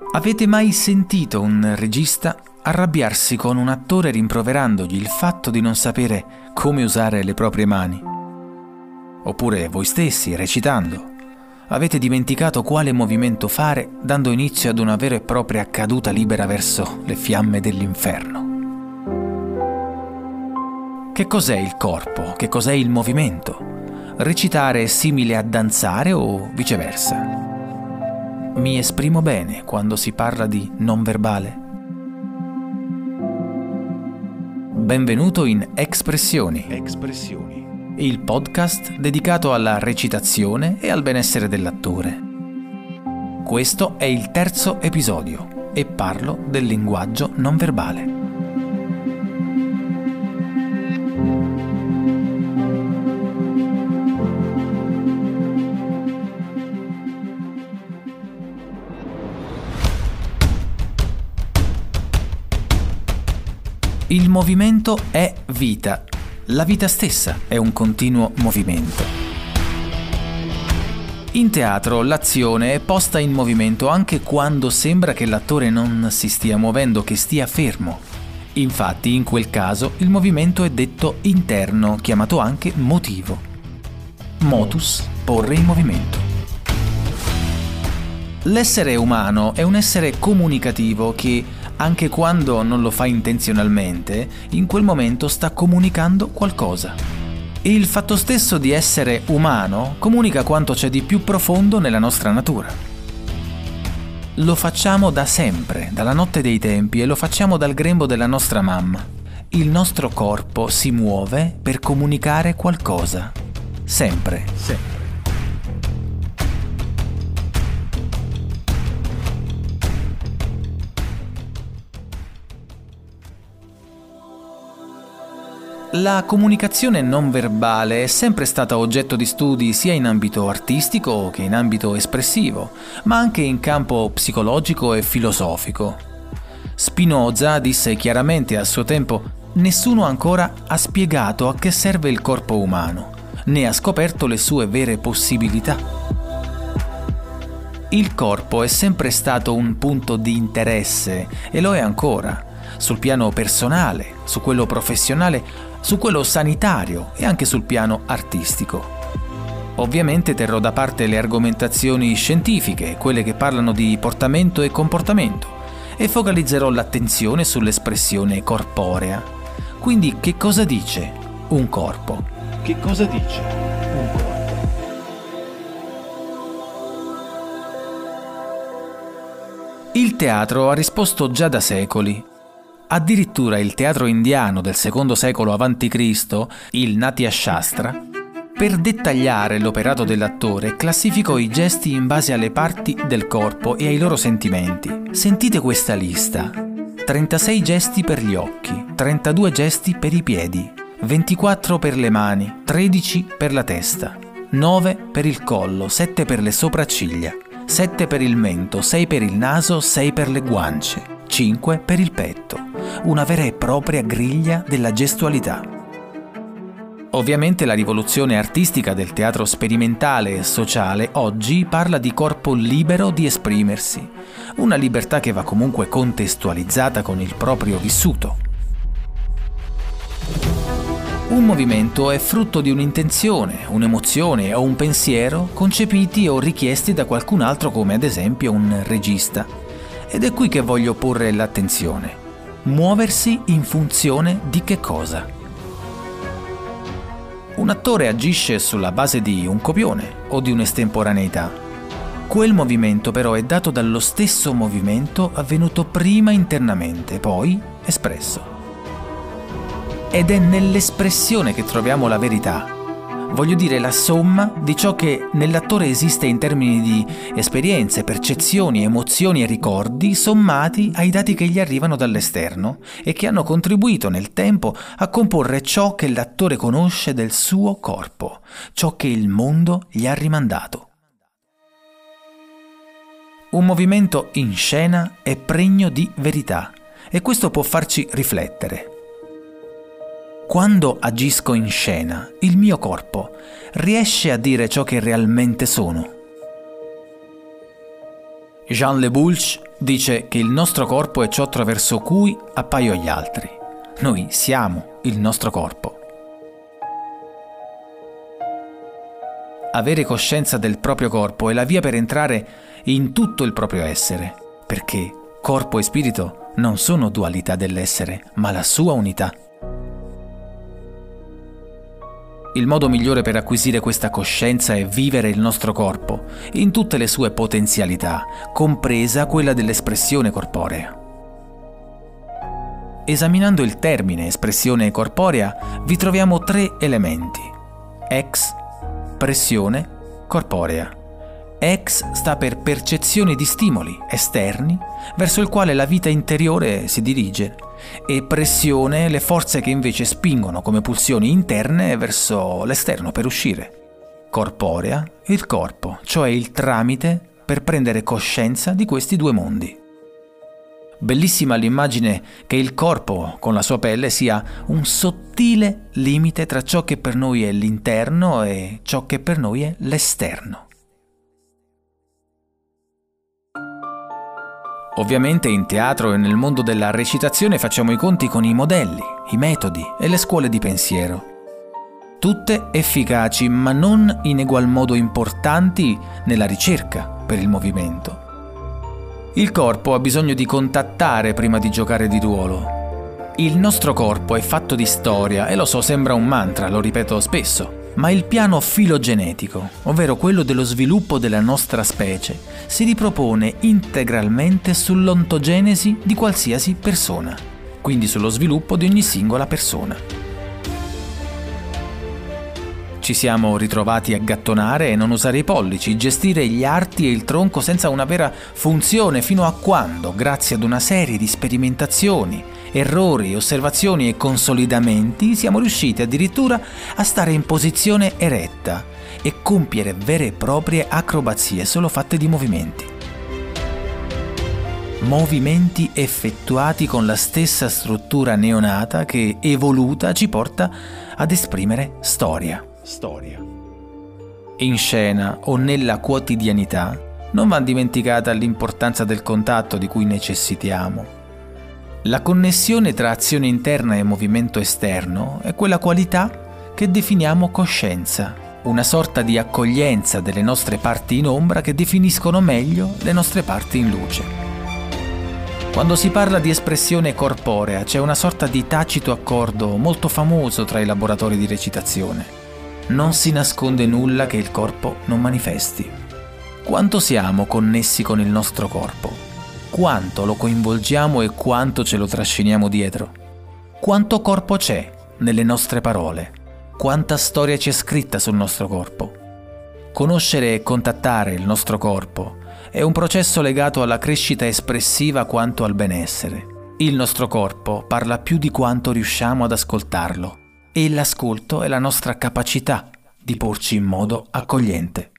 Avete mai sentito un regista arrabbiarsi con un attore rimproverandogli il fatto di non sapere come usare le proprie mani? Oppure voi stessi, recitando, avete dimenticato quale movimento fare dando inizio ad una vera e propria caduta libera verso le fiamme dell'inferno? Che cos'è il corpo? Che cos'è il movimento? Recitare è simile a danzare o viceversa? Mi esprimo bene quando si parla di non verbale? Benvenuto in Espressioni. Espressioni. Il podcast dedicato alla recitazione e al benessere dell'attore. Questo è il terzo episodio e parlo del linguaggio non verbale. Il movimento è vita. La vita stessa è un continuo movimento. In teatro l'azione è posta in movimento anche quando sembra che l'attore non si stia muovendo, che stia fermo. Infatti in quel caso il movimento è detto interno, chiamato anche motivo. Motus, porre in movimento. L'essere umano è un essere comunicativo che anche quando non lo fa intenzionalmente, in quel momento sta comunicando qualcosa. Il fatto stesso di essere umano comunica quanto c'è di più profondo nella nostra natura. Lo facciamo da sempre, dalla notte dei tempi, e lo facciamo dal grembo della nostra mamma. Il nostro corpo si muove per comunicare qualcosa. Sempre. Sempre. La comunicazione non verbale è sempre stata oggetto di studi sia in ambito artistico che in ambito espressivo, ma anche in campo psicologico e filosofico. Spinoza disse chiaramente a suo tempo Nessuno ancora ha spiegato a che serve il corpo umano, né ha scoperto le sue vere possibilità. Il corpo è sempre stato un punto di interesse e lo è ancora, sul piano personale, su quello professionale su quello sanitario e anche sul piano artistico. Ovviamente terrò da parte le argomentazioni scientifiche, quelle che parlano di portamento e comportamento, e focalizzerò l'attenzione sull'espressione corporea. Quindi che cosa dice un corpo? Che cosa dice un corpo? Il teatro ha risposto già da secoli Addirittura il teatro indiano del secondo secolo a.C., il Natya Shastra, per dettagliare l'operato dell'attore classificò i gesti in base alle parti del corpo e ai loro sentimenti. Sentite questa lista. 36 gesti per gli occhi, 32 gesti per i piedi, 24 per le mani, 13 per la testa, 9 per il collo, 7 per le sopracciglia, 7 per il mento, 6 per il naso, 6 per le guance, 5 per il petto, una vera e propria griglia della gestualità. Ovviamente la rivoluzione artistica del teatro sperimentale e sociale oggi parla di corpo libero di esprimersi, una libertà che va comunque contestualizzata con il proprio vissuto. Un movimento è frutto di un'intenzione, un'emozione o un pensiero concepiti o richiesti da qualcun altro come ad esempio un regista. Ed è qui che voglio porre l'attenzione. Muoversi in funzione di che cosa? Un attore agisce sulla base di un copione o di un'estemporaneità. Quel movimento però è dato dallo stesso movimento avvenuto prima internamente, poi espresso. Ed è nell'espressione che troviamo la verità, voglio dire la somma di ciò che nell'attore esiste in termini di esperienze, percezioni, emozioni e ricordi sommati ai dati che gli arrivano dall'esterno e che hanno contribuito nel tempo a comporre ciò che l'attore conosce del suo corpo, ciò che il mondo gli ha rimandato. Un movimento in scena è pregno di verità e questo può farci riflettere. Quando agisco in scena, il mio corpo riesce a dire ciò che realmente sono. Jean Le Boulch dice che il nostro corpo è ciò attraverso cui appaio agli altri. Noi siamo il nostro corpo. Avere coscienza del proprio corpo è la via per entrare in tutto il proprio essere, perché corpo e spirito non sono dualità dell'essere, ma la sua unità. Il modo migliore per acquisire questa coscienza è vivere il nostro corpo in tutte le sue potenzialità, compresa quella dell'espressione corporea. Esaminando il termine espressione corporea, vi troviamo tre elementi: ex, pressione, corporea. Ex sta per percezione di stimoli esterni verso il quale la vita interiore si dirige e pressione le forze che invece spingono come pulsioni interne verso l'esterno per uscire. Corporea il corpo, cioè il tramite per prendere coscienza di questi due mondi. Bellissima l'immagine che il corpo con la sua pelle sia un sottile limite tra ciò che per noi è l'interno e ciò che per noi è l'esterno. Ovviamente in teatro e nel mondo della recitazione facciamo i conti con i modelli, i metodi e le scuole di pensiero. Tutte efficaci ma non in egual modo importanti nella ricerca per il movimento. Il corpo ha bisogno di contattare prima di giocare di ruolo. Il nostro corpo è fatto di storia e lo so sembra un mantra, lo ripeto spesso, ma il piano filogenetico, ovvero quello dello sviluppo della nostra specie, si ripropone integralmente sull'ontogenesi di qualsiasi persona, quindi sullo sviluppo di ogni singola persona. Ci siamo ritrovati a gattonare e non usare i pollici, gestire gli arti e il tronco senza una vera funzione fino a quando, grazie ad una serie di sperimentazioni, errori, osservazioni e consolidamenti, siamo riusciti addirittura a stare in posizione eretta e compiere vere e proprie acrobazie solo fatte di movimenti. Movimenti effettuati con la stessa struttura neonata che, evoluta, ci porta ad esprimere storia. Storia. In scena o nella quotidianità non va dimenticata l'importanza del contatto di cui necessitiamo la connessione tra azione interna e movimento esterno è quella qualità che definiamo coscienza, una sorta di accoglienza delle nostre parti in ombra che definiscono meglio le nostre parti in luce. Quando si parla di espressione corporea c'è una sorta di tacito accordo molto famoso tra i laboratori di recitazione. Non si nasconde nulla che il corpo non manifesti. Quanto siamo connessi con il nostro corpo? Quanto lo coinvolgiamo e quanto ce lo trasciniamo dietro. Quanto corpo c'è nelle nostre parole, quanta storia c'è scritta sul nostro corpo. Conoscere e contattare il nostro corpo è un processo legato alla crescita espressiva quanto al benessere. Il nostro corpo parla più di quanto riusciamo ad ascoltarlo e l'ascolto è la nostra capacità di porci in modo accogliente.